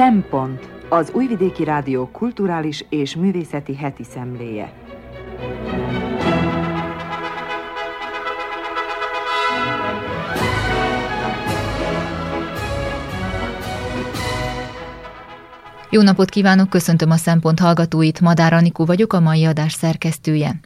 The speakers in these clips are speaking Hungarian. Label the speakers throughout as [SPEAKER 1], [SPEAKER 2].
[SPEAKER 1] Szempont az Újvidéki Rádió kulturális és művészeti heti szemléje.
[SPEAKER 2] Jó napot kívánok, köszöntöm a Szempont hallgatóit, Madár Anikó vagyok, a mai adás szerkesztője.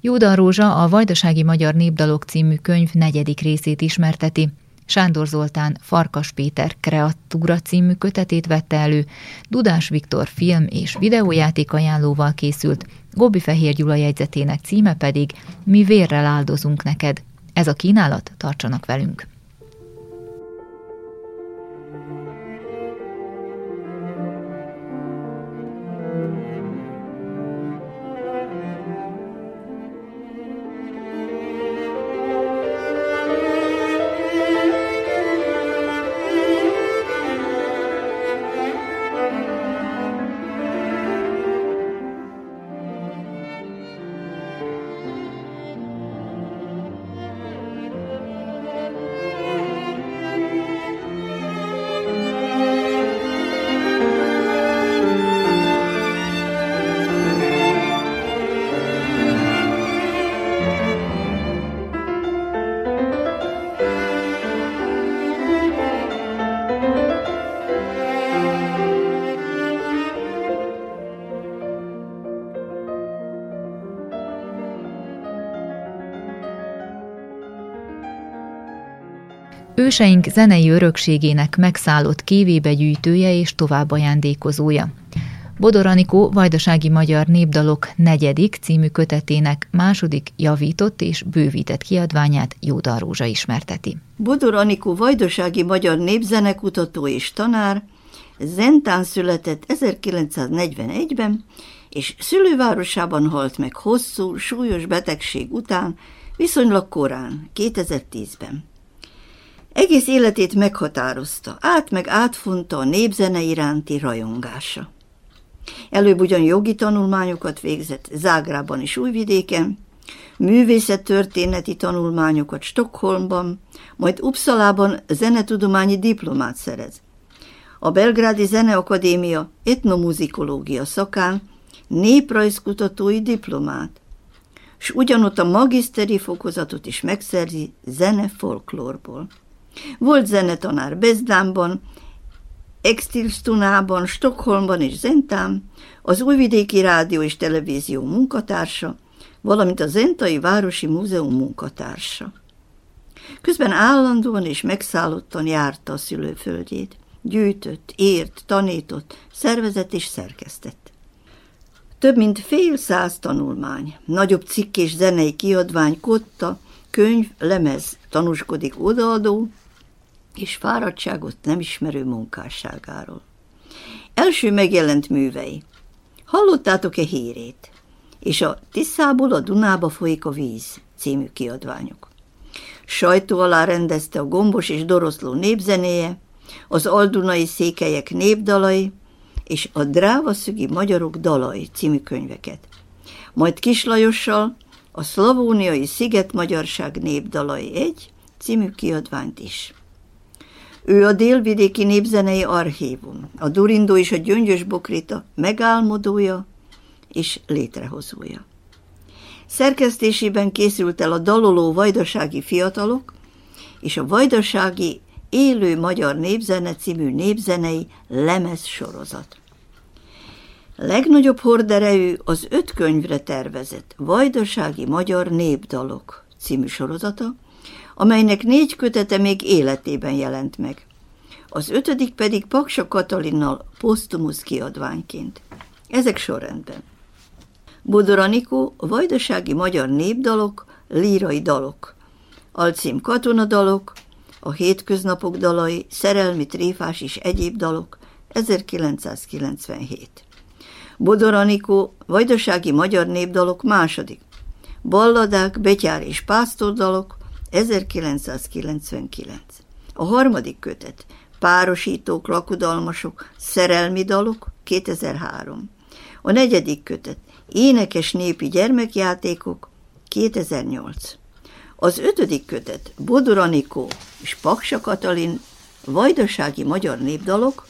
[SPEAKER 2] Jódan Rózsa a Vajdasági Magyar Népdalok című könyv negyedik részét ismerteti. Sándor Zoltán Farkas Péter Kreatúra című kötetét vette elő, Dudás Viktor film és videójáték ajánlóval készült, Gobbi Fehér Gyula jegyzetének címe pedig Mi vérrel áldozunk neked. Ez a kínálat, tartsanak velünk! Őseink zenei örökségének megszállott kévébe gyűjtője és tovább ajándékozója. Bodor Anikó Vajdasági Magyar Népdalok negyedik című kötetének második javított és bővített kiadványát Jóda Rózsa ismerteti.
[SPEAKER 3] Bodor Anikó Vajdasági Magyar Népzenekutató és tanár, Zentán született 1941-ben, és szülővárosában halt meg hosszú, súlyos betegség után, viszonylag korán, 2010-ben. Egész életét meghatározta, át meg átfonta a népzene iránti rajongása. Előbb ugyan jogi tanulmányokat végzett Zágrában és Újvidéken, művészettörténeti tanulmányokat Stockholmban, majd Uppsalában zenetudományi diplomát szerez. A Belgrádi Zeneakadémia etnomuzikológia szakán néprajzkutatói diplomát, s ugyanott a magiszteri fokozatot is megszerzi zene folklórból. Volt zenetanár Bezdámban, Extilstunában, Stockholmban és Zentán, az Újvidéki Rádió és Televízió munkatársa, valamint a Zentai Városi Múzeum munkatársa. Közben állandóan és megszállottan járta a szülőföldjét. Gyűjtött, ért, tanított, szervezett és szerkesztett. Több mint fél száz tanulmány, nagyobb cikk és zenei kiadvány, kotta, könyv, lemez tanúskodik odaadó, és fáradtságot nem ismerő munkásságáról. Első megjelent művei. Hallottátok-e hírét? És a Tiszából a Dunába folyik a víz című kiadványok. Sajtó alá rendezte a Gombos és Doroszló népzenéje, az Aldunai székelyek népdalai és a Drávaszügi magyarok dalai című könyveket. Majd Kislajossal a Szlavóniai Sziget-Magyarság népdalai egy című kiadványt is. Ő a délvidéki népzenei archívum, a Durindó és a Gyöngyös Bokrita megálmodója és létrehozója. Szerkesztésében készült el a daloló vajdasági fiatalok és a vajdasági élő magyar népzene című népzenei lemez sorozat. Legnagyobb horderejű az öt könyvre tervezett Vajdasági Magyar Népdalok című sorozata, amelynek négy kötete még életében jelent meg. Az ötödik pedig Paksa Katalinnal posztumusz kiadványként. Ezek sorrendben. Bodor Anikó, Vajdasági Magyar Népdalok, Lírai Dalok, alcím Katonadalok, a Hétköznapok dalai, Szerelmi Tréfás és egyéb dalok, 1997. Bodor Anikó, Vajdasági Magyar Népdalok második, Balladák, Betyár és Pásztordalok, 1999. A harmadik kötet, Párosítók, lakodalmasok, szerelmi dalok, 2003. A negyedik kötet, Énekes népi gyermekjátékok, 2008. Az ötödik kötet, Bodor Anikó és Paksa Katalin, Vajdasági magyar népdalok,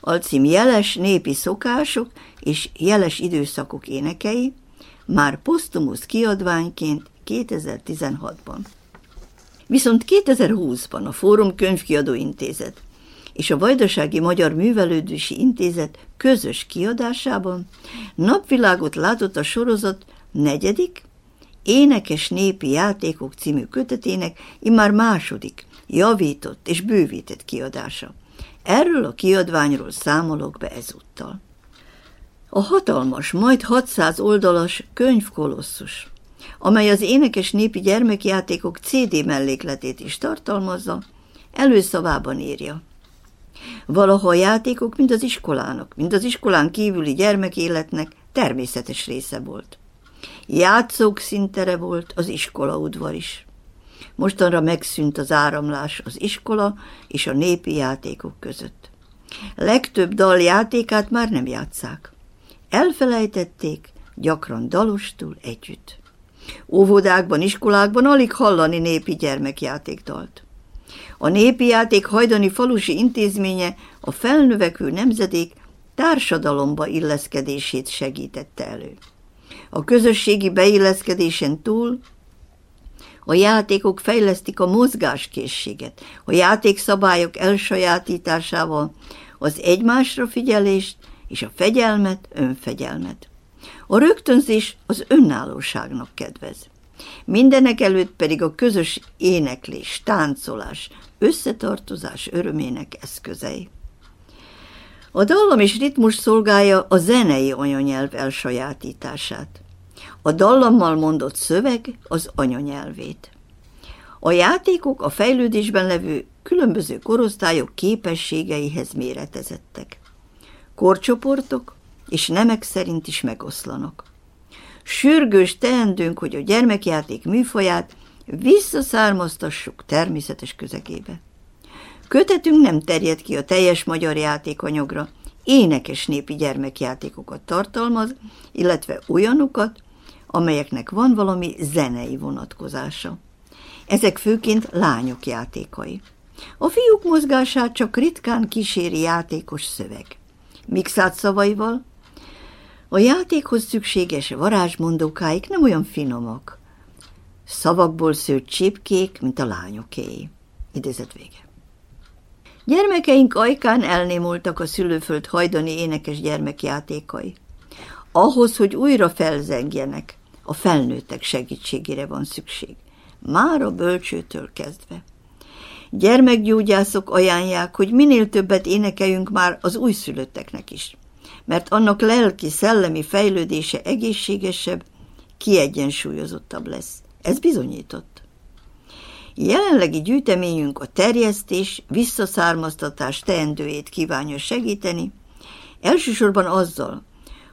[SPEAKER 3] alcím jeles népi szokások és jeles időszakok énekei, már posztumusz kiadványként 2016-ban. Viszont 2020-ban a Fórum Könyvkiadó Intézet és a Vajdasági Magyar Művelődési Intézet közös kiadásában napvilágot látott a sorozat negyedik, Énekes népi játékok című kötetének immár második, javított és bővített kiadása. Erről a kiadványról számolok be ezúttal. A hatalmas, majd 600 oldalas könyvkolosszus, amely az énekes népi gyermekjátékok CD mellékletét is tartalmazza, előszavában írja. Valaha a játékok mind az iskolának, mind az iskolán kívüli gyermekéletnek természetes része volt. Játszók szintere volt az iskolaudvar is. Mostanra megszűnt az áramlás az iskola és a népi játékok között. Legtöbb dal játékát már nem játszák. Elfelejtették, gyakran dalostul együtt. Óvodákban, iskolákban alig hallani népi gyermekjátékdalt. A népi játék hajdani falusi intézménye a felnövekvő nemzedék társadalomba illeszkedését segítette elő. A közösségi beilleszkedésen túl a játékok fejlesztik a mozgáskészséget, a játékszabályok elsajátításával az egymásra figyelést és a fegyelmet, önfegyelmet. A rögtönzés az önállóságnak kedvez. Mindenek előtt pedig a közös éneklés, táncolás, összetartozás örömének eszközei. A dallam és ritmus szolgálja a zenei anyanyelv elsajátítását. A dallammal mondott szöveg az anyanyelvét. A játékok a fejlődésben levő különböző korosztályok képességeihez méretezettek. Korcsoportok és nemek szerint is megoszlanak. Sürgős teendőnk, hogy a gyermekjáték műfaját visszaszármaztassuk természetes közegébe. Kötetünk nem terjed ki a teljes magyar játékanyagra, énekes népi gyermekjátékokat tartalmaz, illetve olyanokat, amelyeknek van valami zenei vonatkozása. Ezek főként lányok játékai. A fiúk mozgását csak ritkán kíséri játékos szöveg. Mixált szavaival, a játékhoz szükséges varázsmondókáik nem olyan finomak. Szavakból szőtt csipkék, mint a lányoké. Idézet vége. Gyermekeink ajkán elnémultak a szülőföld hajdani énekes gyermekjátékai. Ahhoz, hogy újra felzengjenek, a felnőttek segítségére van szükség. Már a bölcsőtől kezdve. Gyermekgyógyászok ajánlják, hogy minél többet énekeljünk már az újszülötteknek is, mert annak lelki-szellemi fejlődése egészségesebb, kiegyensúlyozottabb lesz. Ez bizonyított. Jelenlegi gyűjteményünk a terjesztés, visszaszármaztatás teendőjét kívánja segíteni, elsősorban azzal,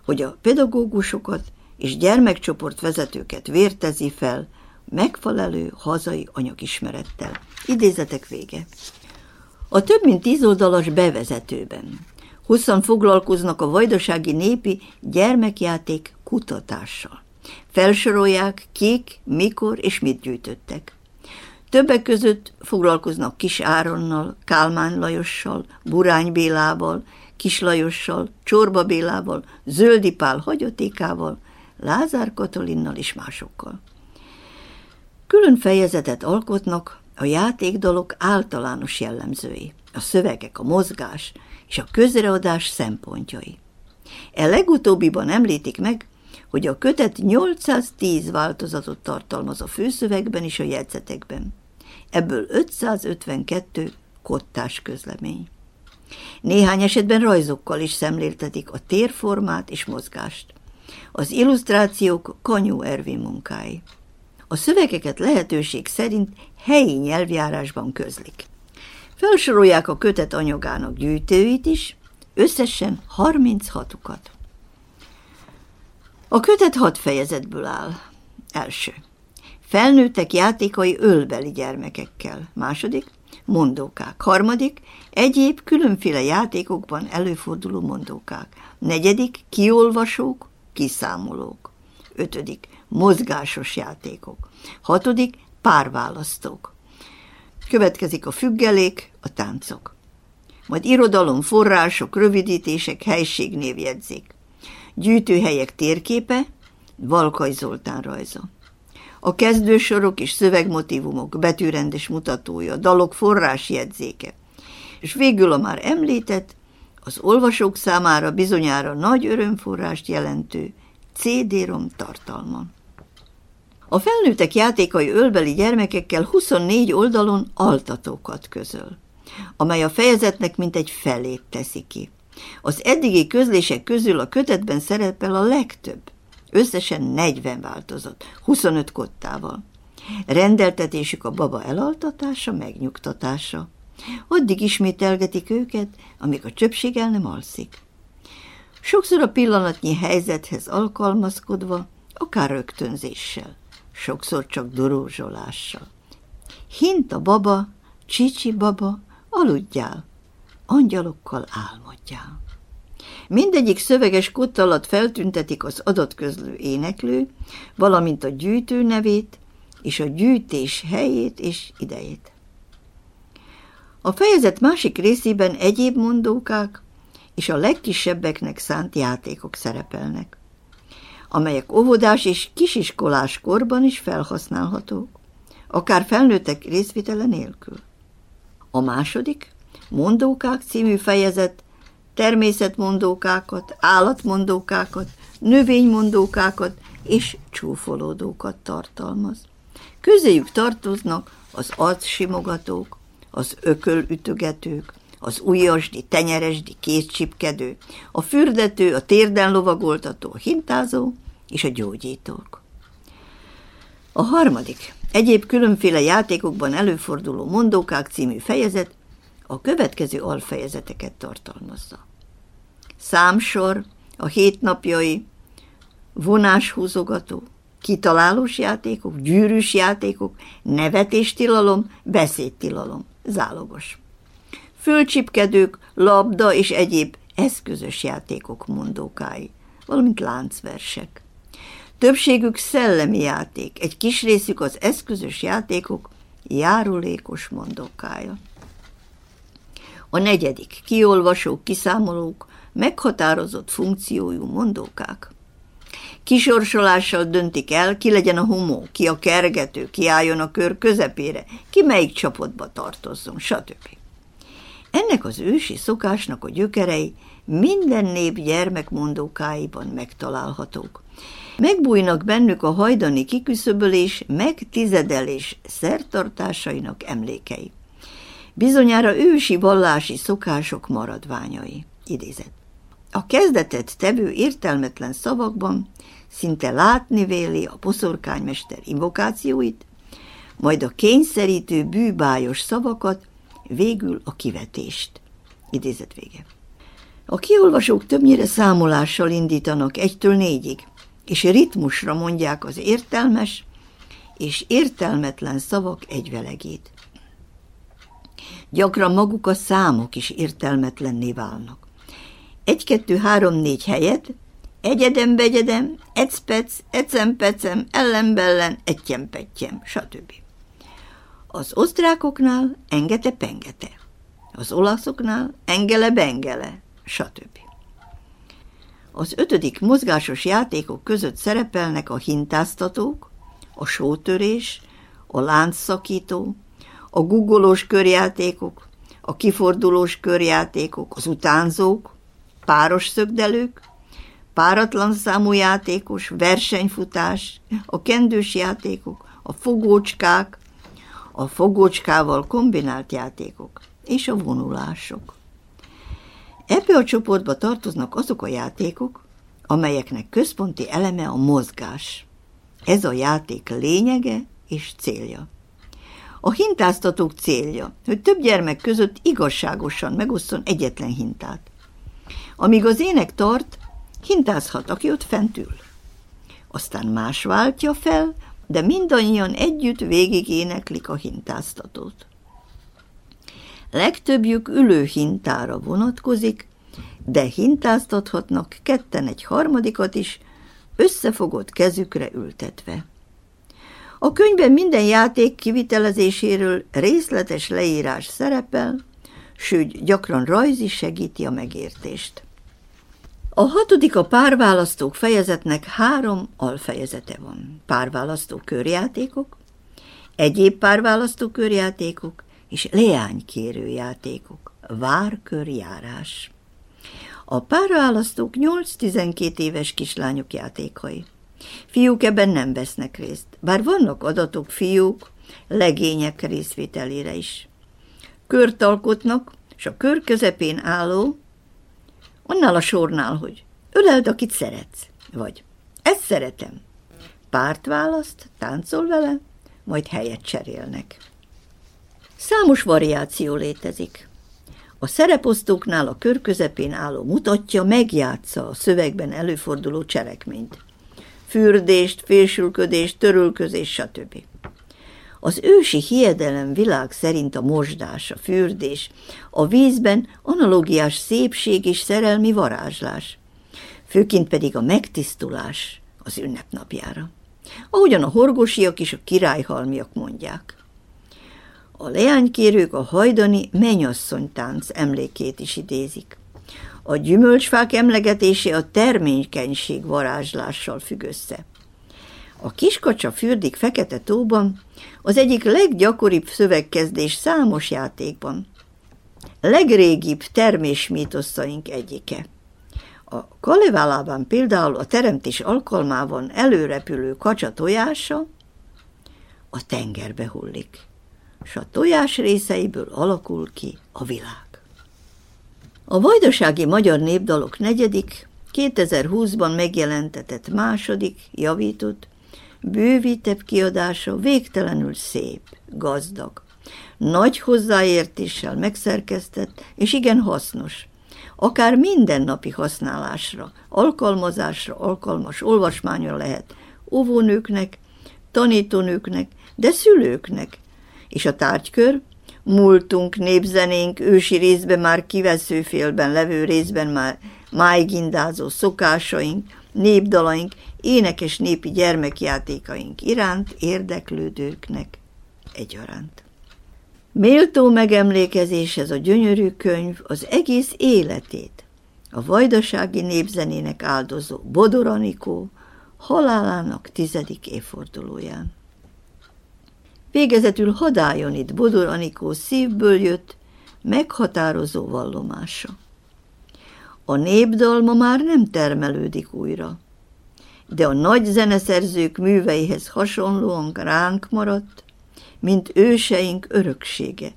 [SPEAKER 3] hogy a pedagógusokat és gyermekcsoport vezetőket vértezi fel megfelelő hazai anyagismerettel. Idézetek vége. A több mint tíz oldalas bevezetőben hosszan foglalkoznak a vajdasági népi gyermekjáték kutatással. Felsorolják, kik, mikor és mit gyűjtöttek. Többek között foglalkoznak Kis Áronnal, Kálmán Lajossal, Burány Bélával, Kis Lajossal, Csorba Bélával, Zöldi Pál hagyatékával, Lázár Katalinnal és másokkal. Külön fejezetet alkotnak a játékdalok általános jellemzői, a szövegek, a mozgás és a közreadás szempontjai. E legutóbbiban említik meg, hogy a kötet 810 változatot tartalmaz a főszövegben és a jegyzetekben. Ebből 552 kottás közlemény. Néhány esetben rajzokkal is szemléltetik a térformát és mozgást. Az illusztrációk Kanyó Ervin munkái. A szövegeket lehetőség szerint helyi nyelvjárásban közlik. Felsorolják a kötet anyagának gyűjtőit is, összesen 36-ukat. A kötet hat fejezetből áll. Első. Felnőttek játékai ölbeli gyermekekkel. Második. Mondókák. Harmadik. Egyéb különféle játékokban előforduló mondókák. Negyedik. Kiolvasók, kiszámolók. Ötödik. Mozgásos játékok. Hatodik. Párválasztók. Következik a függelék, a táncok. majd irodalom, források, rövidítések, helységnévjegyzék. Gyűjtőhelyek térképe, Valkai Zoltán rajza. A kezdősorok és szövegmotívumok betűrendes mutatója, dalok forrásjegyzéke, és végül a már említett, az olvasók számára bizonyára nagy örömforrást jelentő CD-rom tartalma. A felnőttek játékai ölbeli gyermekekkel 24 oldalon altatókat közöl, amely a fejezetnek mintegy felét teszi ki. Az eddigi közlések közül a kötetben szerepel a legtöbb, összesen 40 változat, 25 kottával. Rendeltetésük a baba elaltatása, megnyugtatása. Addig ismételgetik őket, amíg a csöpség el nem alszik. Sokszor a pillanatnyi helyzethez alkalmazkodva, akár rögtönzéssel, sokszor csak dorózsolással. Hint a baba, csicsi baba, aludjál, angyalokkal álmodjál. Mindegyik szöveges kott alatt feltüntetik az adatközlő éneklő, valamint a gyűjtő nevét és a gyűjtés helyét és idejét. A fejezet másik részében egyéb mondókák és a legkisebbeknek szánt játékok szerepelnek, amelyek óvodás és kisiskolás korban is felhasználhatók, akár felnőttek részvitele nélkül. A második, Mondókák című fejezet természetmondókákat, állatmondókákat, növénymondókákat és csúfolódókat tartalmaz. Közéjük tartoznak az arcsimogatók, az ökölütögetők, az ujjasdi, tenyeresdi, kézcsipkedő, a fürdető, a térden lovagoltató, a hintázó és a gyógyítók. A harmadik, egyéb különféle játékokban előforduló mondókák című fejezet a következő alfejezeteket tartalmazza. Számsor, a hétnapjai, vonáshúzogató, kitalálós játékok, gyűrűs játékok, nevetéstilalom, beszédtilalom, zálogos. Fölcsipkedők, labda és egyéb eszközös játékok mondókái, valamint láncversek. Többségük szellemi játék, egy kis részük az eszközös játékok járulékos mondókája. A negyedik, kiolvasók, kiszámolók, meghatározott funkciójú mondókák. Kisorsolással döntik el, ki legyen a homó, ki a kergető, ki álljon a kör közepére, ki melyik csapatba tartozzon, stb. Ennek az ősi szokásnak a gyökerei minden nép gyermekmondókáiban megtalálhatók. Megbújnak bennük a hajdani kiküszöbölés, megtizedelés szertartásainak emlékei. Bizonyára ősi vallási szokások maradványai. Idézet. A kezdetet tevő értelmetlen szavakban szinte látni véli a poszorkánymester invokációit, majd a kényszerítő bűbájos szavakat, végül a kivetést. Idézet vége. A kiolvasók többnyire számolással indítanak egytől négyig, és ritmusra mondják az értelmes és értelmetlen szavak egyvelegét. Gyakran maguk a számok is értelmetlenné válnak. Egy, kettő, három, négy helyet, egyedem, begyedem, ecpec, ecempecem, ellenbellen, ettyempettyem, stb. Az osztrákoknál engete-pengete, az olaszoknál engele-bengele, stb. Az ötödik mozgásos játékok között szerepelnek a hintáztatók, a sótörés, a láncszakító, a guggolós körjátékok, a kifordulós körjátékok, az utánzók, páros szögdelők, páratlan számú játékos, versenyfutás, a kendős játékok, a fogócskák, a fogócskával kombinált játékok és a vonulások. Ebbe a csoportba tartoznak azok a játékok, amelyeknek központi eleme a mozgás. Ez a játék lényege és célja. A hintáztatók célja, hogy több gyermek között igazságosan megosszon egyetlen hintát. Amíg az ének tart, hintázhat, aki ott fent ül. Aztán más váltja fel, de mindannyian együtt végig éneklik a hintáztatót. Legtöbbjük ülő hintára vonatkozik, de hintáztathatnak ketten egy harmadikat is, összefogott kezükre ültetve. A könyvben minden játék kivitelezéséről részletes leírás szerepel, sőt, gyakran rajz is segíti a megértést. A hatodik a párválasztók fejezetnek három alfejezete van. Párválasztó körjátékok, egyéb párválasztó körjátékok és leánykérő játékok, várkörjárás. A párválasztók 8-12 éves kislányok játékai. Fiúk ebben nem vesznek részt, bár vannak adatok fiúk, legények részvételére is. Kört alkotnak, és a kör közepén álló, annál a sornál, hogy öleld, akit szeretsz, vagy ezt szeretem. Párt választ, táncol vele, majd helyet cserélnek. Számos variáció létezik. A szereposztóknál a kör közepén álló mutatja, megjátsza a szövegben előforduló cselekményt. Fürdést, félsülködést, törölközés, stb. Az ősi hiedelem világ szerint a mosdás, a fürdés, a vízben analogiás szépség és szerelmi varázslás, főként pedig a megtisztulás az ünnepnapjára. Ahogyan a horgosiak és a királyhalmiak mondják. A leánykérők a hajdani mennyasszonytánc emlékét is idézik. A gyümölcsfák emlegetése a terménykenység varázslással függ össze. A kiskacsa fürdik Fekete tóban az egyik leggyakoribb szövegkezdés számos játékban. Legrégibb termésmítoszaink egyike. A Kaleválában például a teremtés alkalmában előrepülő kacsa tojása a tengerbe hullik, és a tojás részeiből alakul ki a világ. A vajdasági magyar népdalok negyedik, 2020-ban megjelentetett második, javított, bővítebb kiadása végtelenül szép, gazdag, nagy hozzáértéssel megszerkesztett, és igen hasznos, akár mindennapi használásra, alkalmazásra alkalmas olvasmánya lehet óvónőknek, tanítónőknek, de szülőknek, és a tárgykör? Múltunk, népzenénk, ősi részben már kiveszőfélben levő részben már májgindázó szokásaink, népdalaink, énekes népi gyermekjátékaink iránt érdeklődőknek egyaránt. Méltó megemlékezés ez a gyönyörű könyv az egész életét, a vajdasági népzenének áldozó Bodor Anikó halálának tizedik évfordulóján. Végezetül hadáljon itt Bodor Anikó szívből jött, meghatározó vallomása. A népdal ma már nem termelődik újra, de a nagy zeneszerzők műveihez hasonlóan ránk maradt, mint őseink öröksége,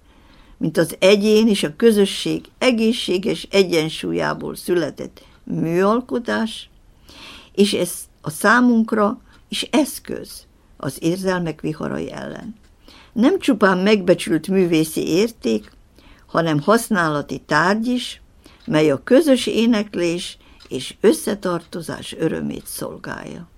[SPEAKER 3] mint az egyén és a közösség egészséges egyensúlyából született műalkotás, és ez a számunkra is eszköz az érzelmek viharai ellen. Nem csupán megbecsült művészi érték, hanem használati tárgy is, mely a közös éneklés és összetartozás örömét szolgálja.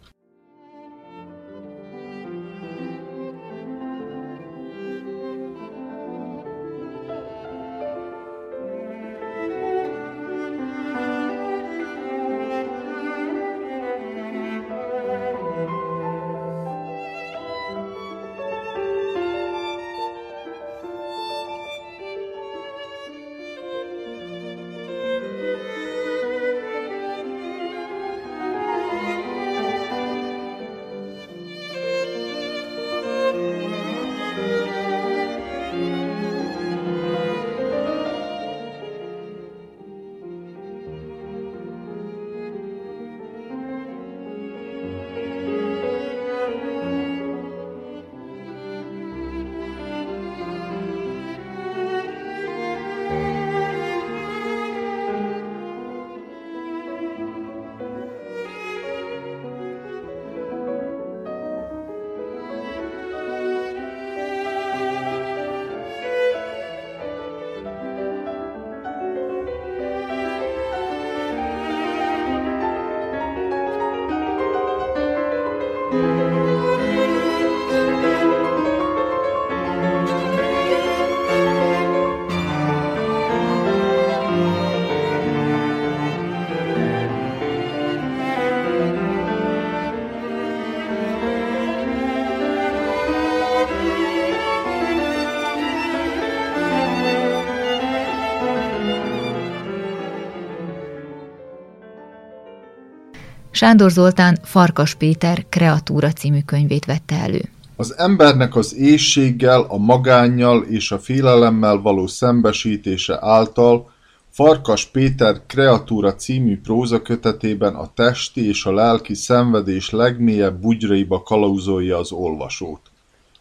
[SPEAKER 2] Sándor Zoltán Farkas Péter Kreatúra című könyvét vette elő.
[SPEAKER 4] Az embernek az éjséggel, a magánnyal és a félelemmel való szembesítése által Farkas Péter Kreatúra című prózakötetében a testi és a lelki szenvedés legmélyebb bugyraiba kalauzolja az olvasót.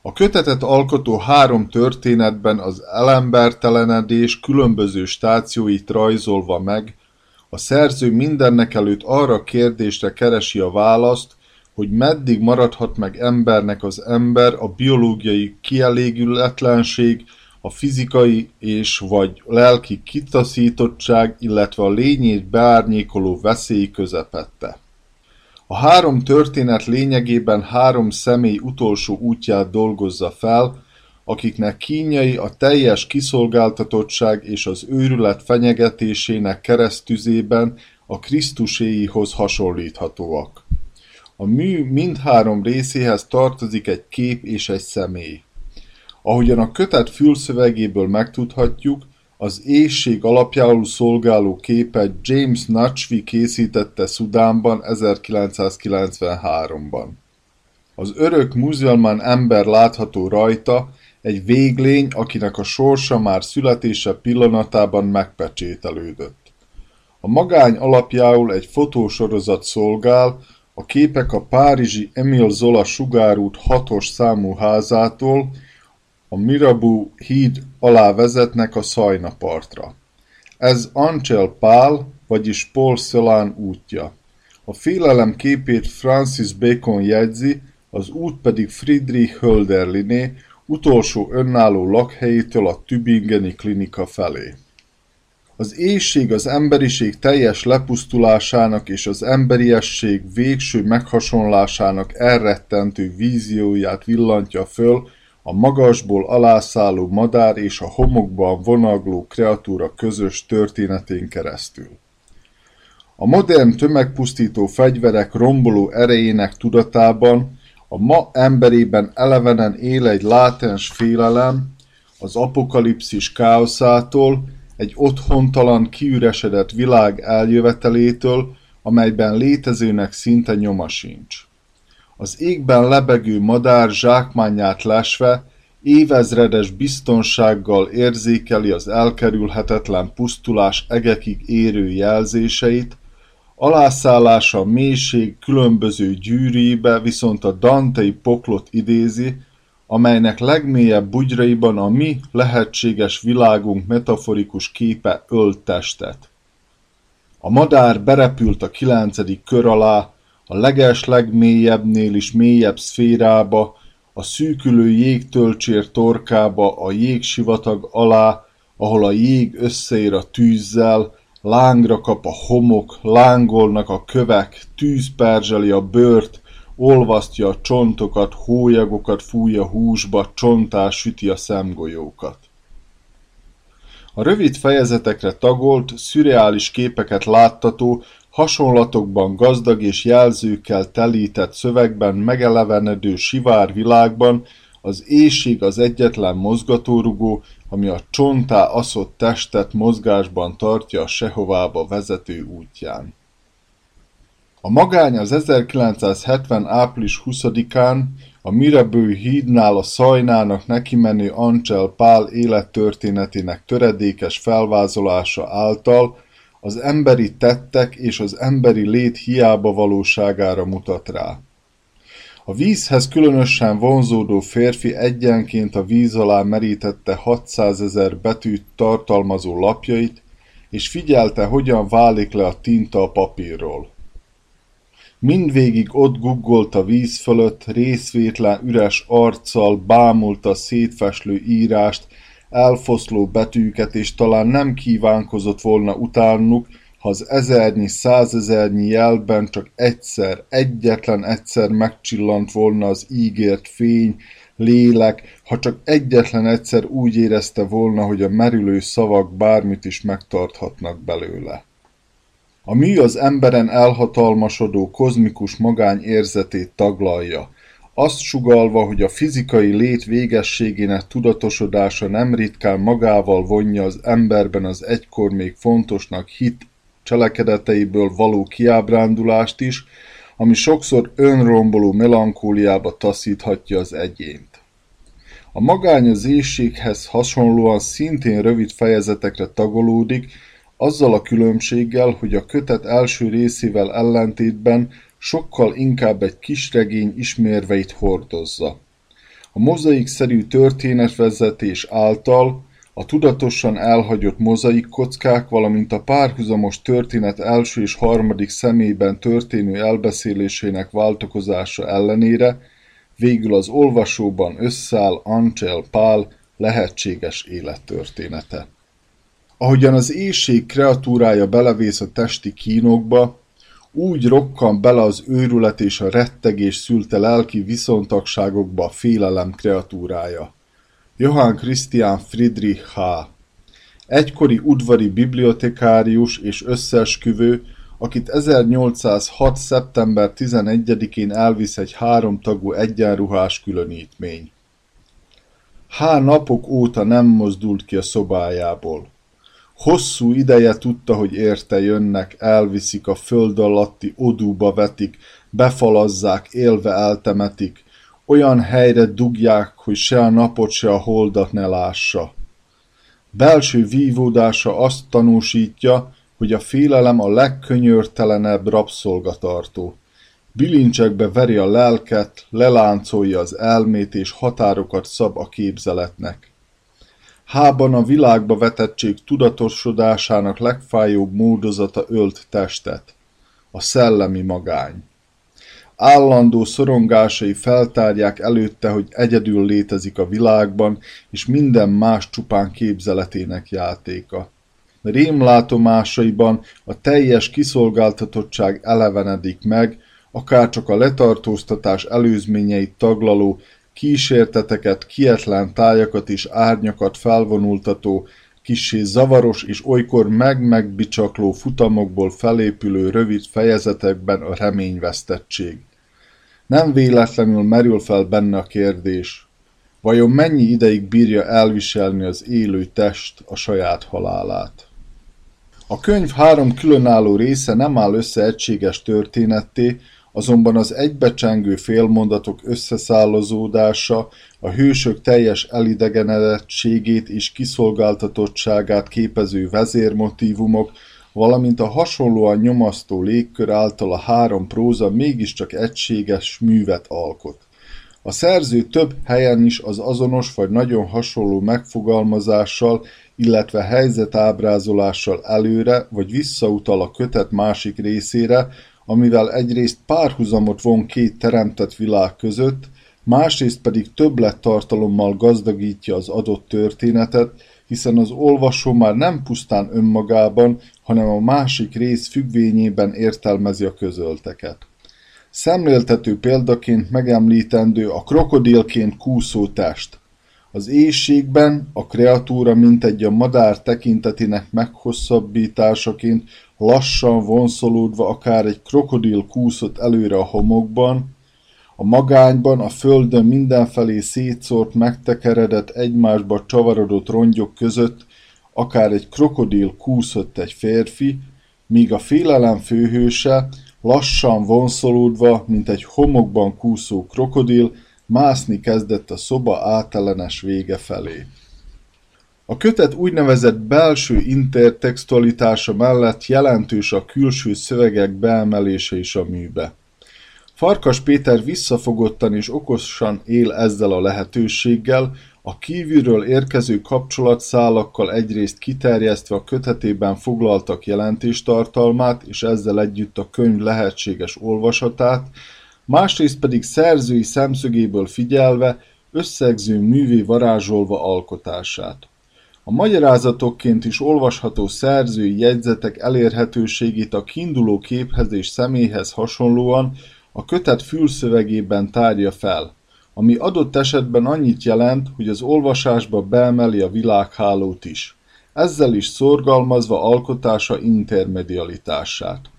[SPEAKER 4] A kötetet alkotó három történetben az elembertelenedés különböző stációit rajzolva meg, a szerző mindenekelőtt arra a kérdésre keresi a választ, hogy meddig maradhat meg embernek az ember a biológiai kielégületlenség, a fizikai és vagy lelki kitaszítottság, illetve a lényét beárnyékoló veszély közepette. A három történet lényegében három személy utolsó útját dolgozza fel, akiknek kínjai a teljes kiszolgáltatottság és az őrület fenyegetésének keresztüzében a Krisztuséihoz hasonlíthatóak. A mű mindhárom részéhez tartozik egy kép és egy személy. Ahogyan a kötet fülszövegéből megtudhatjuk, az éjség alapjául szolgáló képet James Nutchvi készítette Szudánban 1993-ban. Az örök muzulmán ember látható rajta, egy véglény, akinek a sorsa már születése pillanatában megpecsételődött. A magány alapjául egy fotósorozat szolgál, a képek a párizsi Emile Zola sugárút hatos számú házától a Mirabeau híd alá vezetnek a Szajna partra. Ez Angel Pál, vagyis Paul Celan útja. A félelem képét Francis Bacon jegyzi, az út pedig Friedrich Hölderliné, utolsó önálló lakhelyétől a Tübingeni klinika felé. Az éjség az emberiség teljes lepusztulásának és az emberiesség végső meghasonlásának elrettentő vízióját villantja föl a magasból alászálló madár és a homokban vonagló kreatúra közös történetén keresztül. A modern tömegpusztító fegyverek romboló erejének tudatában a ma emberében elevenen él egy látens félelem az apokalipszis káoszától, egy otthontalan, kiüresedett világ eljövetelétől, amelyben létezőnek szinte nyoma sincs. Az égben lebegő madár zsákmányát lesve, évezredes biztonsággal érzékeli az elkerülhetetlen pusztulás egekig érő jelzéseit, Alászállása a mélység különböző gyűrűibe viszont a dantei poklot idézi, amelynek legmélyebb bugyraiban a mi lehetséges világunk metaforikus képe ölt testet. A madár berepült a kilencedik kör alá, a leges legmélyebbnél is mélyebb szférába, a szűkülő jégtölcsér torkába, a jégsivatag alá, ahol a jég összeér a tűzzel, Lángra kap a homok, lángolnak a kövek, tűz perzseli a bőrt, olvasztja a csontokat, hólyagokat fúj a húsba, csontás süti a szemgolyókat. A rövid fejezetekre tagolt, szürreális képeket láttató, hasonlatokban gazdag és jelzőkkel telített szövegben megelevenedő sivár világban az éjség az egyetlen mozgatórugó, ami a csonttá aszott testet mozgásban tartja a sehovába vezető útján. A magány az 1970. április 20-án a Mirabeau hídnál a Szajnának nekimenő Angel Pál élettörténetének töredékes felvázolása által az emberi tettek és az emberi lét hiába valóságára mutat rá. A vízhez különösen vonzódó férfi egyenként a víz alá merítette 600 ezer betűt tartalmazó lapjait, és figyelte, hogyan válik le a tinta a papírról. Mindvégig ott guggolt a víz fölött, részvétlen üres arccal bámulta a szétfeslő írást, elfoszló betűket, és talán nem kívánkozott volna utánuk, ha az ezernyi, százezernyi jelben csak egyszer, egyetlen egyszer megcsillant volna az ígért fény, lélek, ha csak egyetlen egyszer úgy érezte volna, hogy a merülő szavak bármit is megtarthatnak belőle. A mű az emberen elhatalmasodó kozmikus magány érzetét taglalja, azt sugalva, hogy a fizikai lét végességének tudatosodása nem ritkán magával vonja az emberben az egykor még fontosnak hit cselekedeteiből való kiábrándulást is, ami sokszor önromboló melankóliába taszíthatja az egyént. A magány az éjséghez hasonlóan szintén rövid fejezetekre tagolódik, azzal a különbséggel, hogy a kötet első részével ellentétben sokkal inkább egy kisregény ismérveit hordozza. A mozaikszerű történetvezetés által a tudatosan elhagyott mozaik kockák, valamint a párhuzamos történet első és harmadik személyben történő elbeszélésének váltokozása ellenére végül az olvasóban összeáll Angel Pál lehetséges élettörténete. Ahogyan az éjség kreatúrája belevész a testi kínokba, úgy rokkan bele az őrület és a rettegés szülte lelki viszontagságokba a félelem kreatúrája. Johann Christian Friedrich H. Egykori udvari bibliotekárius és összeesküvő, akit 1806. szeptember 11-én elvisz egy háromtagú egyenruhás különítmény. H. napok óta nem mozdult ki a szobájából. Hosszú ideje tudta, hogy érte jönnek, elviszik, a föld alatti odúba vetik, befalazzák, élve eltemetik, olyan helyre dugják, hogy se a napot, se a holdat ne lássa. Belső vívódása azt tanúsítja, hogy a félelem a legkönyörtelenebb rabszolgatartó. Bilincsekbe veri a lelket, leláncolja az elmét és határokat szab a képzeletnek. Hában a világba vetettség tudatosodásának legfájóbb módozata ölt testet. A szellemi magány. Állandó szorongásai feltárják előtte, hogy egyedül létezik a világban, és minden más csupán képzeletének játéka. Rémlátomásaiban a teljes kiszolgáltatottság elevenedik meg, akárcsak a letartóztatás előzményeit taglaló, kísérteteket, kietlen tájakat és árnyakat felvonultató, kissé zavaros és olykor meg-megbicsakló futamokból felépülő rövid fejezetekben a reményvesztettség. Nem véletlenül merül fel benne a kérdés, vajon mennyi ideig bírja elviselni az élő test a saját halálát? A könyv három különálló része nem áll össze egységes történetté, azonban az egybecsengő félmondatok összeszállozódása, a hősök teljes elidegenedettségét és kiszolgáltatottságát képező vezérmotívumok, valamint a hasonlóan nyomasztó légkör által a három próza mégiscsak egységes művet alkot. A szerző több helyen is az azonos vagy nagyon hasonló megfogalmazással, illetve helyzetábrázolással előre vagy visszautal a kötet másik részére, amivel egyrészt párhuzamot von két teremtett világ között, másrészt pedig többlettartalommal gazdagítja az adott történetet, hiszen az olvasó már nem pusztán önmagában, hanem a másik rész függvényében értelmezi a közölteket. Szemléltető példaként megemlítendő a krokodilként kúszó test. Az éjségben a kreatúra mintegy a madár tekintetének meghosszabbításaként lassan vonszolódva akár egy krokodil kúszott előre a homokban, a magányban a földön mindenfelé szétszórt megtekeredett egymásba csavarodott rongyok között akár egy krokodil kúszott egy férfi, míg a félelem főhőse lassan vonszolódva, mint egy homokban kúszó krokodil, mászni kezdett a szoba átellenes vége felé. A kötet úgynevezett belső intertextualitása mellett jelentős a külső szövegek beemelése is a műbe. Farkas Péter visszafogottan és okosan él ezzel a lehetőséggel, a kívülről érkező kapcsolatszálakkal egyrészt kiterjesztve a kötetében foglaltak jelentéstartalmát és ezzel együtt a könyv lehetséges olvasatát, másrészt pedig szerzői szemszögéből figyelve összegző művé varázsolva alkotását. A magyarázatokként is olvasható szerzői jegyzetek elérhetőségét a kiinduló képhez és személyhez hasonlóan a kötet fülszövegében tárja fel, ami adott esetben annyit jelent, hogy az olvasásba beemeli a világhálót is, ezzel is szorgalmazva alkotása intermedialitását.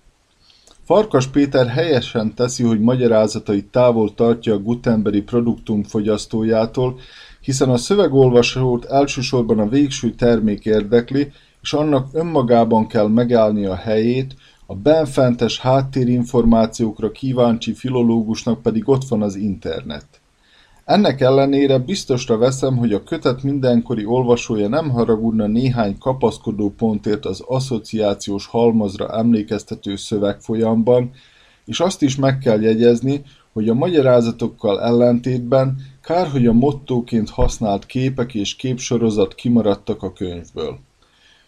[SPEAKER 4] Farkas Péter helyesen teszi, hogy magyarázatait távol tartja a Gutenbergi produktum fogyasztójától, hiszen a szövegolvasót elsősorban a végső termék érdekli, és annak önmagában kell megállni a helyét, a benfentes háttérinformációkra kíváncsi filológusnak pedig ott van az internet. Ennek ellenére biztosra veszem, hogy a kötet mindenkori olvasója nem haragudna néhány kapaszkodó pontért az asszociációs halmazra emlékeztető szövegfolyamban, és azt is meg kell jegyezni, hogy a magyarázatokkal ellentétben kár, hogy a mottóként használt képek és képsorozat kimaradtak a könyvből.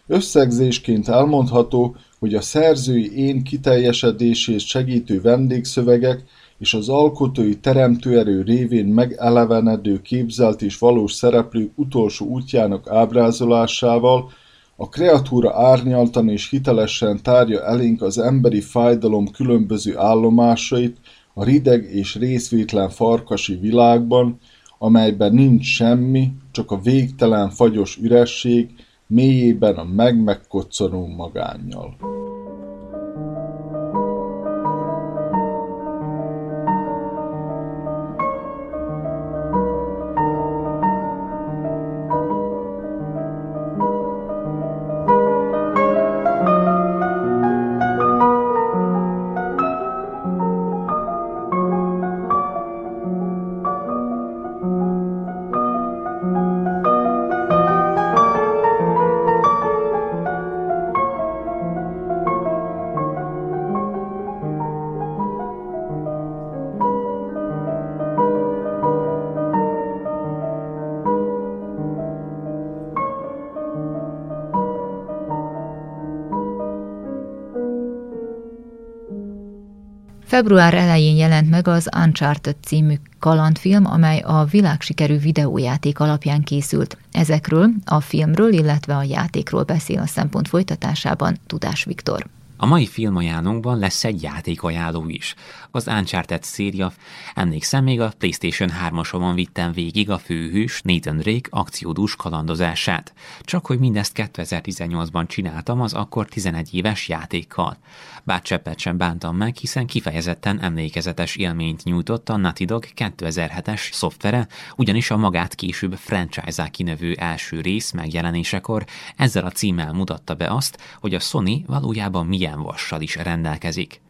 [SPEAKER 4] Összegzésként elmondható, hogy a szerzői én kiteljesedését segítő vendégszövegek és az alkotói teremtőerő révén megelevenedő képzelt és valós szereplők utolsó útjának ábrázolásával a kreatúra árnyaltan és hitelesen tárja elénk az emberi fájdalom különböző állomásait a rideg és részvétlen farkasi világban, amelyben nincs semmi, csak a végtelen fagyos üresség, mélyében a meg-megkoccanó magánnyal.
[SPEAKER 2] Február elején jelent meg az Uncharted című kalandfilm, amely a világsikerű videójáték alapján készült. Ezekről, a filmről, illetve a játékról beszél a szempont folytatásában Tudás Viktor.
[SPEAKER 5] A mai filmajánlónkban lesz egy játékajánló is. Az Uncharted széria. Emlékszem, még a PlayStation 3-asomon vittem végig a főhős Nathan Drake akciódús kalandozását. Csak hogy mindezt 2018-ban csináltam az akkor 11 éves játékkal. Bár cseppet sem bántam meg, hiszen kifejezetten emlékezetes élményt nyújtott a Naughty Dog 2007-es szoftvere, ugyanis a magát később franchise-á kinevő első rész megjelenésekor ezzel a címmel mutatta be azt, hogy a Sony valójában milyen ilyen vassal is rendelkezik.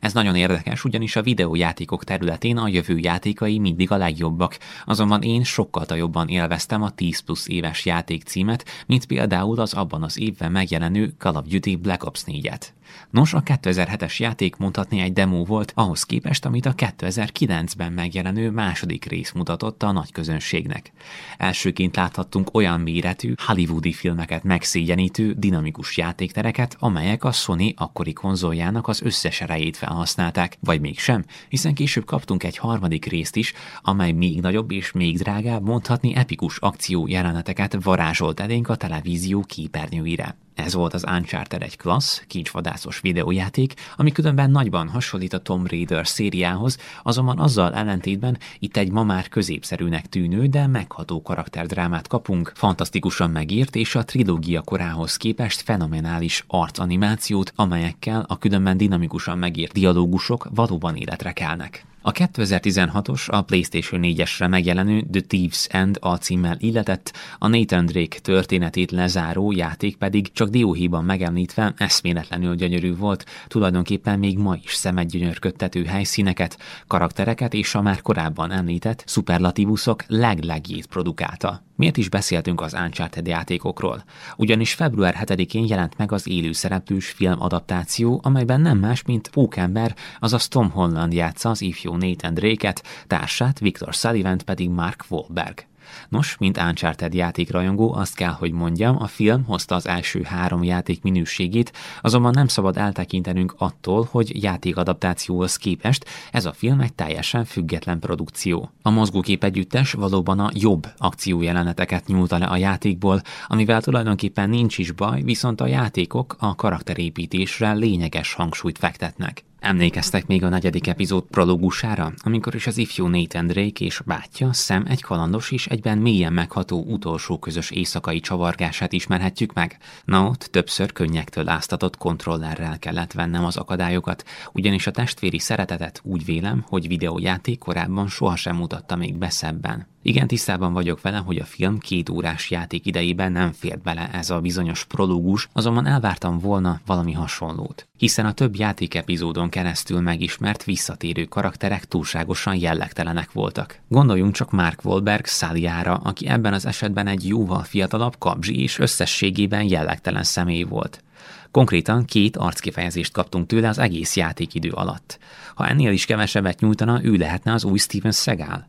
[SPEAKER 5] Ez nagyon érdekes, ugyanis a videójátékok területén a jövő játékai mindig a legjobbak, azonban én sokkal jobban élveztem a 10 plusz éves játék címet, mint például az abban az évben megjelenő Call of Duty Black Ops 4-et. Nos, a 2007-es játék mondhatni egy demo volt, ahhoz képest, amit a 2009-ben megjelenő második rész mutatott a nagy közönségnek. Elsőként láthattunk olyan méretű, hollywoodi filmeket megszégyenítő, dinamikus játéktereket, amelyek a Sony akkori konzoljának az összes erejét felhasználták, vagy mégsem, hiszen később kaptunk egy harmadik részt is, amely még nagyobb és még drágább, mondhatni epikus akció jeleneteket varázsolt elénk a televízió képernyőire. Ez volt az Uncharted egy klassz, kincsvadászos videójáték, ami különben nagyban hasonlít a Tomb Raider szériához, azonban azzal ellentétben itt egy ma már középszerűnek tűnő, de megható karakterdrámát kapunk, fantasztikusan megírt és a trilógia korához képest fenomenális arcanimációt, amelyekkel a különben dinamikusan megírt dialógusok valóban életre kelnek. A 2016-os, a PlayStation 4-esre megjelenő The Thieves End a címmel illetett, a Nathan Drake történetét lezáró játék pedig csak dióhéjban megemlítve eszméletlenül gyönyörű volt, tulajdonképpen még ma is szemedgyönyörködtető helyszíneket, karaktereket és a már korábban említett szuperlatívuszok leglegjét produkálta. Miért is beszéltünk az Uncharted játékokról? Ugyanis február 7-én jelent meg az élő szereplős film adaptáció, amelyben nem más, mint Pókember, azaz Tom Holland játsza az ifjú Nathan Drake-et, társát Victor Sullivan pedig Mark Wahlberg. Nos, mint Uncharted játékrajongó, azt kell, hogy mondjam, a film hozta az első három játék minőségét, azonban nem szabad eltekintenünk attól, hogy játékadaptációhoz képest ez a film egy teljesen független produkció. A mozgókép együttes valóban a jobb akciójeleneteket nyúlta le a játékból, amivel tulajdonképpen nincs is baj, viszont a játékok a karakterépítésre lényeges hangsúlyt fektetnek. Emlékeztek még a negyedik epizód prológusára, amikor is az ifjú Nathan Drake és bátyja Sam egy kalandos és egyben mélyen megható utolsó közös éjszakai csavargását ismerhetjük meg? Na ott többször könnyektől áztatott kontrollerrel kellett vennem az akadályokat, ugyanis a testvéri szeretetet úgy vélem, hogy videójáték korábban sohasem mutatta még beszebben. Igen, tisztában vagyok vele, hogy a film két órás játék idejében nem fért bele ez a bizonyos prológus, azonban elvártam volna valami hasonlót. Hiszen a több játék epizódon keresztül megismert visszatérő karakterek túlságosan jellegtelenek voltak. Gondoljunk csak Mark Wahlberg Száliára, aki ebben az esetben egy jóval fiatalabb kapzsi és összességében jellegtelen személy volt. Konkrétan két arckifejezést kaptunk tőle az egész játékidő alatt. Ha ennél is kevesebbet nyújtana, ő lehetne az új Steven Seagal.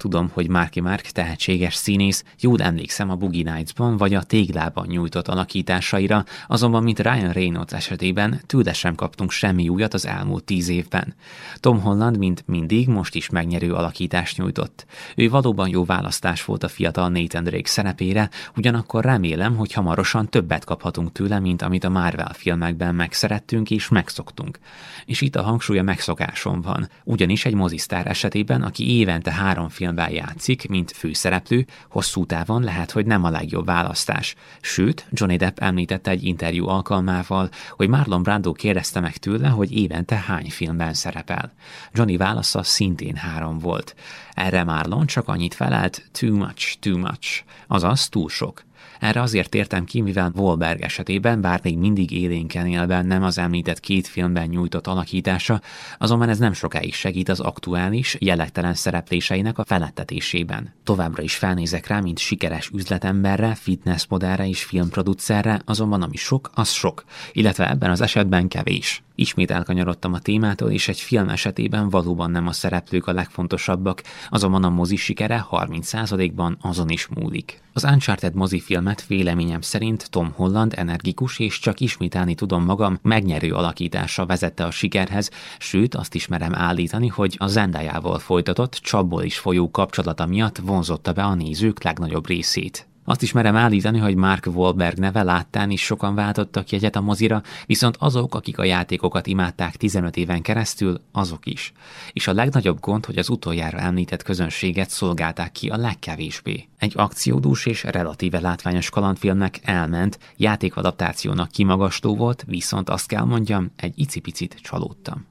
[SPEAKER 5] Tudom, hogy Marky Mark tehetséges színész, jól emlékszem a Boogie Nights-ban vagy a téglában nyújtott alakításaira, azonban mint Ryan Reynolds esetében tőle sem kaptunk semmi újat az elmúlt tíz évben. Tom Holland, mint mindig, most is megnyerő alakítást nyújtott. Ő valóban jó választás volt a fiatal Nathan Drake szerepére, ugyanakkor remélem, hogy hamarosan többet kaphatunk tőle, mint amit a Marvel filmekben megszerettünk és megszoktunk. És itt a hangsúly a megszokáson van, ugyanis egy mozisztár esetében, aki évente három film filmben játszik, mint főszereplő, hosszú távon lehet, hogy nem a legjobb választás. Sőt, Johnny Depp említette egy interjú alkalmával, hogy Marlon Brando kérdezte meg tőle, hogy évente hány filmben szerepel. Johnny válasza szintén három volt. Erre Marlon csak annyit felelt, too much, too much, azaz túl sok. Erre azért értem ki, mivel Wahlberg esetében, bár még mindig élénken él bennem az említett két filmben nyújtott alakítása, azonban ez nem sokáig segít az aktuális, jellegtelen szerepléseinek a felettetésében. Továbbra is felnézek rá, mint sikeres üzletemberre, fitnessmodellre és filmproducerre, azonban ami sok, az sok, illetve ebben az esetben kevés. Ismét elkanyarodtam a témától, és egy film esetében valóban nem a szereplők a legfontosabbak, azonban a mozi sikere 30%-ban azon is múlik. Az Uncharted mozifilmet véleményem szerint Tom Holland energikus és csak ismételni tudom magam megnyerő alakítása vezette a sikerhez, sőt azt is merem állítani, hogy a Zendájával folytatott csapból is folyó kapcsolata miatt vonzotta be a nézők legnagyobb részét. Azt is merem állítani, hogy Mark Wahlberg neve láttán is sokan váltottak jegyet a mozira, viszont azok, akik a játékokat imádták 15 éven keresztül, azok is. És a legnagyobb gond, hogy az utoljára említett közönséget szolgálták ki a legkevésbé. Egy akciódús és relatíve látványos kalandfilmnek elment, játékadaptációnak kimagasló volt, viszont azt kell mondjam, egy icipicit csalódtam.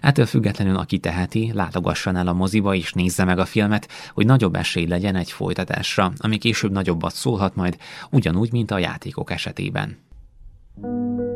[SPEAKER 5] Ettől függetlenül, aki teheti, látogasson el a moziba és nézze meg a filmet, hogy nagyobb esély legyen egy folytatásra, ami később nagyobbat szólhat majd, ugyanúgy, mint a játékok esetében. thank you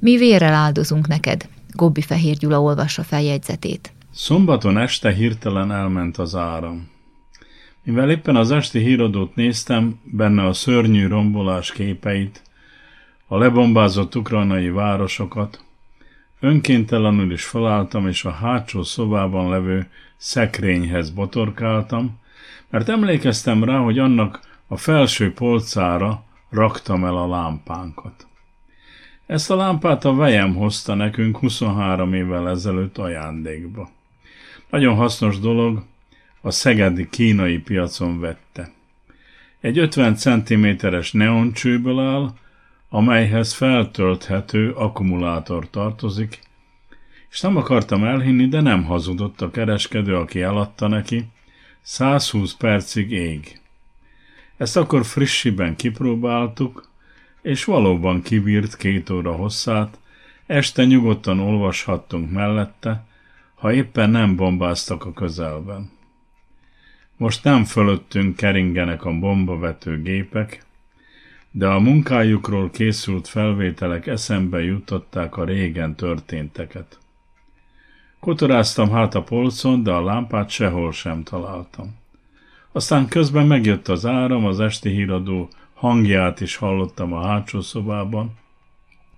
[SPEAKER 2] Mi vérrel áldozunk neked, Gobbi Fehér Gyula olvassa feljegyzetét.
[SPEAKER 6] Szombaton este hirtelen elment az áram. Mivel éppen az esti híradót néztem, benne a szörnyű rombolás képeit, a lebombázott ukrajnai városokat, önkéntelenül is felálltam, és a hátsó szobában levő szekrényhez botorkáltam, mert emlékeztem rá, hogy annak a felső polcára raktam el a lámpánkat. Ezt a lámpát a vejem hozta nekünk 23 évvel ezelőtt ajándékba. Nagyon hasznos dolog, a szegedi kínai piacon vette. Egy 50 cm-es neoncsőből áll, amelyhez feltölthető akkumulátor tartozik, és nem akartam elhinni, de nem hazudott a kereskedő, aki eladta neki, 120 percig ég. Ezt akkor frissiben kipróbáltuk, és valóban kibírt két óra hosszát, este nyugodtan olvashattunk mellette, ha éppen nem bombáztak a közelben. Most nem fölöttünk keringenek a bombavető gépek, de a munkájukról készült felvételek eszembe jutották a régen történteket. Kotoráztam hát a polcon, de a lámpát sehol sem találtam. Aztán közben megjött az áram, az esti híradó hangját is hallottam a hátsó szobában.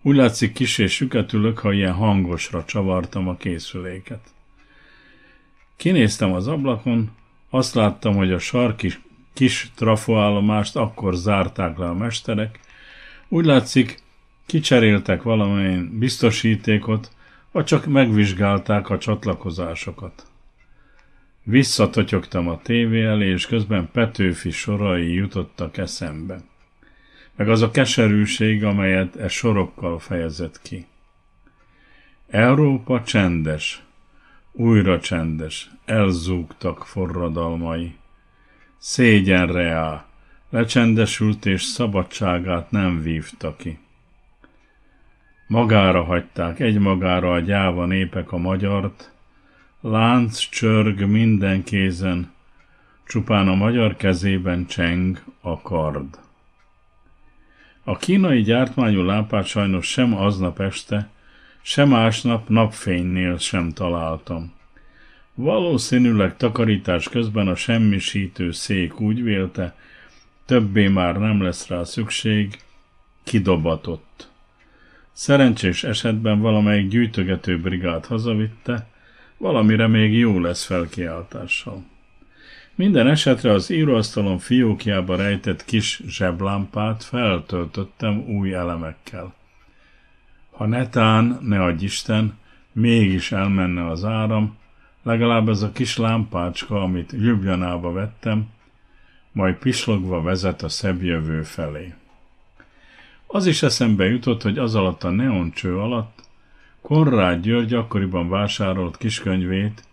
[SPEAKER 6] Úgy látszik kis és süketülök, ha ilyen hangosra csavartam a készüléket. Kinéztem az ablakon, azt láttam, hogy a sarki kis trafoállomást akkor zárták le a mesterek. Úgy látszik, kicseréltek valamilyen biztosítékot, vagy csak megvizsgálták a csatlakozásokat. Visszatotyogtam a tévé elé, és közben Petőfi sorai jutottak eszembe. Meg az a keserűség, amelyet e sorokkal fejezett ki. Európa csendes, újra csendes, elzúgtak forradalmai. Szégyenre áll, lecsendesült és szabadságát nem vívta ki. Magára hagyták egymagára a gyáva népek a magyart, lánc csörg minden kézen, csupán a magyar kezében cseng a kard. A kínai gyártmányú lámpát sajnos sem aznap este, sem másnap napfénynél sem találtam. Valószínűleg takarítás közben a semmisítő szék úgy vélte, többé már nem lesz rá szükség, kidobatott. Szerencsés esetben valamelyik gyűjtögető brigád hazavitte, valamire még jó lesz felkiáltással. Minden esetre az íróasztalon fiókjába rejtett kis zseblámpát feltöltöttem új elemekkel. Ha netán, ne adj Isten, mégis elmenne az áram, legalább ez a kis lámpácska, amit Ljubljanába vettem, majd pislogva vezet a szebb jövő felé. Az is eszembe jutott, hogy az alatt a neoncső alatt Konrád György akkoriban vásárolt kiskönyvét,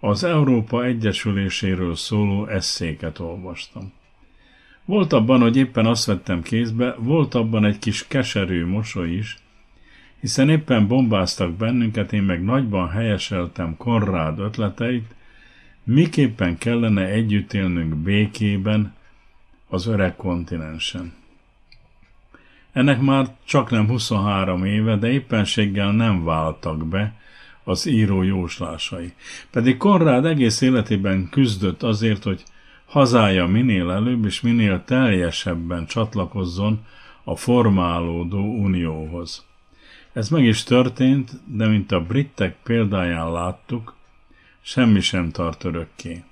[SPEAKER 6] az Európa Egyesüléséről szóló eszéket olvastam. Volt abban, hogy éppen azt vettem kézbe, volt abban egy kis keserű mosoly is, hiszen éppen bombáztak bennünket, én meg nagyban helyeseltem Konrád ötleteit, miképpen kellene együtt élnünk békében az öreg kontinensen. Ennek már csak nem 23 éve, de éppenséggel nem váltak be az író jóslásai. Pedig Konrád egész életében küzdött azért, hogy hazája minél előbb és minél teljesebben csatlakozzon a formálódó unióhoz. Ez meg is történt, de mint a britek példáján láttuk, semmi sem tart örökké.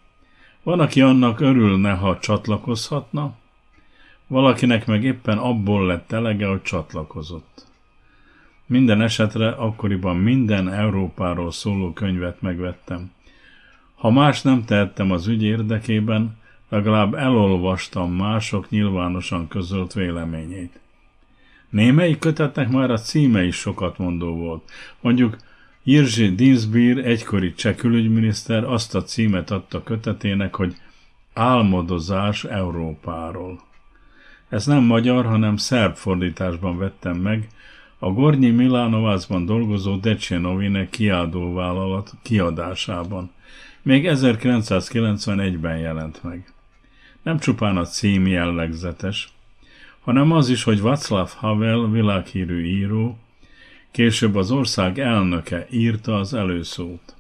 [SPEAKER 6] Van, aki annak örülne, ha csatlakozhatna, valakinek meg éppen abból lett elege, hogy csatlakozott. Minden esetre akkoriban minden Európáról szóló könyvet megvettem. Ha más nem tehettem az ügy érdekében, legalább elolvastam mások nyilvánosan közölt véleményét. Némelyik kötetnek már a címe is sokat mondó volt. Mondjuk Jirzsi Dinsbír, egykori cseh külügyminiszter azt a címet adta kötetének, hogy Álmodozás Európáról. Ez nem magyar, hanem szerb fordításban vettem meg, a Gornyi Milánovászban dolgozó Decsenovine kiadóvállalat kiadásában. Még 1991-ben jelent meg. Nem csupán a cím jellegzetes, hanem az is, hogy Václav Havel világhírű író, később az ország elnöke írta az előszót.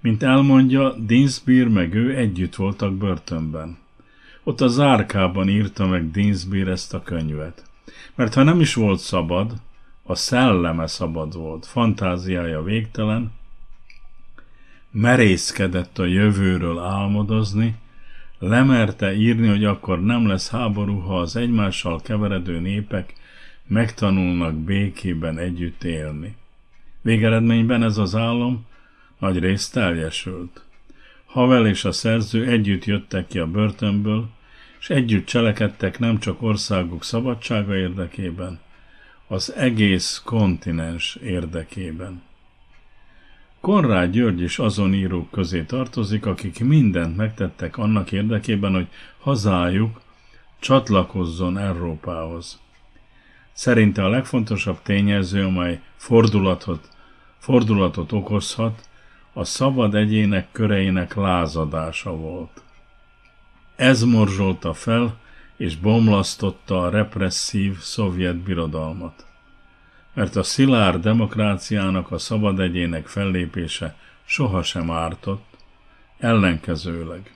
[SPEAKER 6] Mint elmondja, Dinsbír meg ő együtt voltak börtönben. Ott a zárkában írta meg Dinsbír ezt a könyvet. Mert ha nem is volt szabad, a szelleme szabad volt, fantáziája végtelen, merészkedett a jövőről álmodozni, lemerte írni, hogy akkor nem lesz háború, ha az egymással keveredő népek megtanulnak békében együtt élni. Végeredményben ez az állam nagy részt teljesült. Havel és a szerző együtt jöttek ki a börtönből, és együtt cselekedtek nem csak országuk szabadsága érdekében, az egész kontinens érdekében. Konrád György is azon írók közé tartozik, akik mindent megtettek annak érdekében, hogy hazájuk csatlakozzon Európához. Szerinte a legfontosabb tényező, amely fordulatot, fordulatot okozhat, a szabad egyének köreinek lázadása volt. Ez morzsolta fel és bomlasztotta a represszív szovjet birodalmat. Mert a szilárd demokráciának a szabad egyének fellépése sohasem ártott, ellenkezőleg.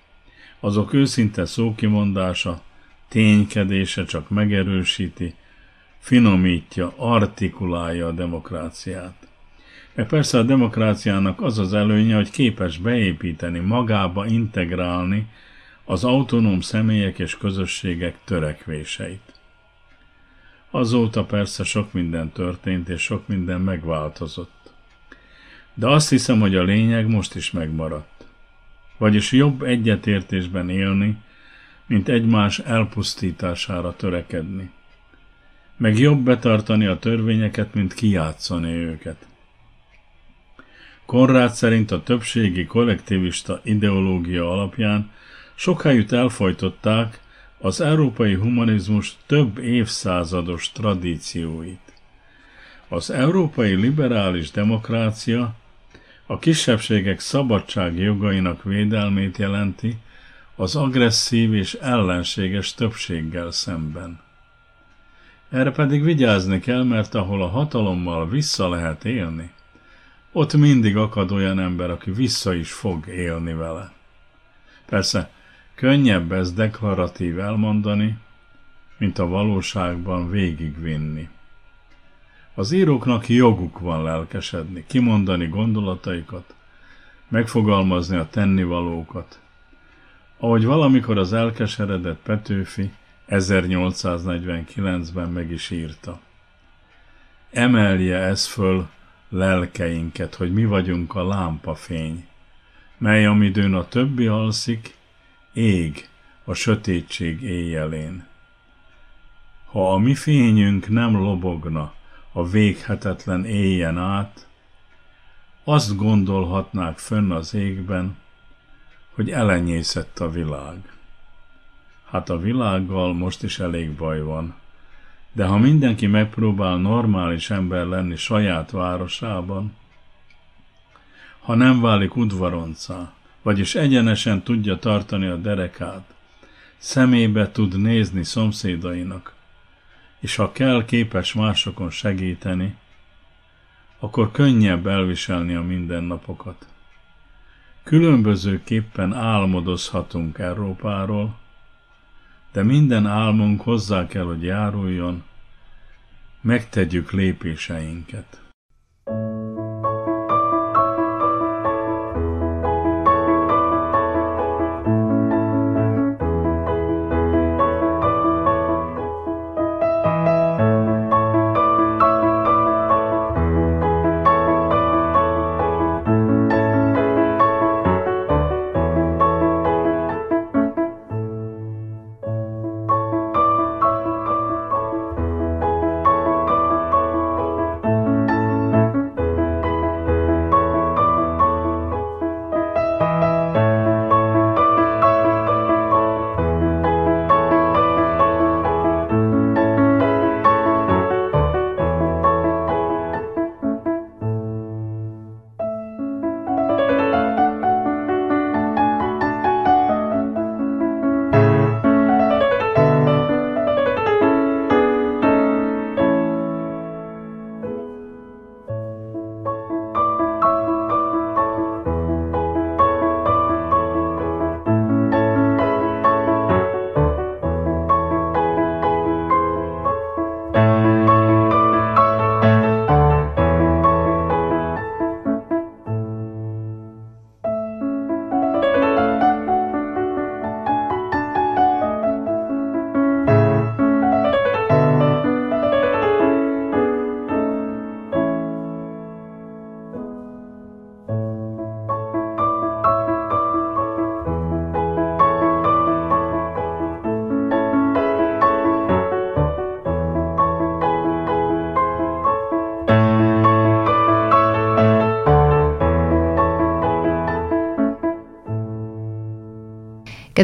[SPEAKER 6] Azok őszinte szókimondása, ténykedése csak megerősíti, finomítja, artikulálja a demokráciát. Mert persze a demokráciának az az előnye, hogy képes beépíteni, magába integrálni az autonóm személyek és közösségek törekvéseit. Azóta persze sok minden történt, és sok minden megváltozott. De azt hiszem, hogy a lényeg most is megmaradt. Vagyis jobb egyetértésben élni, mint egymás elpusztítására törekedni. Meg jobb betartani a törvényeket, mint kijátszani őket. Konrád szerint a többségi kollektivista ideológia alapján sokájút elfojtották az európai humanizmus több évszázados tradícióit. Az európai liberális demokrácia a kisebbségek szabadság jogainak védelmét jelenti az agresszív és ellenséges többséggel szemben. Erre pedig vigyázni kell, mert ahol a hatalommal vissza lehet élni, ott mindig akad olyan ember, aki vissza is fog élni vele. Persze, könnyebb ez deklaratív elmondani, mint a valóságban végigvinni. Az íróknak joguk van lelkesedni, kimondani gondolataikat, megfogalmazni a tennivalókat. Ahogy valamikor az elkeseredett Petőfi 1849-ben meg is írta. Emelje ez föl lelkeinket, hogy mi vagyunk a lámpafény, mely amidőn a többi alszik, ég a sötétség éjjelén. Ha a mi fényünk nem lobogna a véghetetlen éjjen át, azt gondolhatnák fönn az égben, hogy elenyészett a világ. Hát a világgal most is elég baj van. De ha mindenki megpróbál normális ember lenni saját városában, ha nem válik udvaroncá, vagyis egyenesen tudja tartani a derekát, szemébe tud nézni szomszédainak, és ha kell képes másokon segíteni, akkor könnyebb elviselni a mindennapokat. Különbözőképpen álmodozhatunk Európáról, de minden álmunk hozzá kell, hogy járuljon, megtegyük lépéseinket.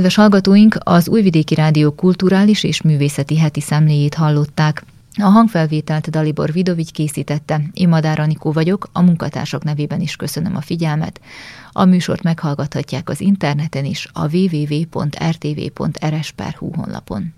[SPEAKER 2] Kedves hallgatóink, az Újvidéki Rádió kulturális és művészeti heti szemléjét hallották. A hangfelvételt Dalibor Vidovigy készítette, én Madár Anikó vagyok, a munkatársak nevében is köszönöm a figyelmet. A műsort meghallgathatják az interneten is, a www.rtv.rs.hu honlapon.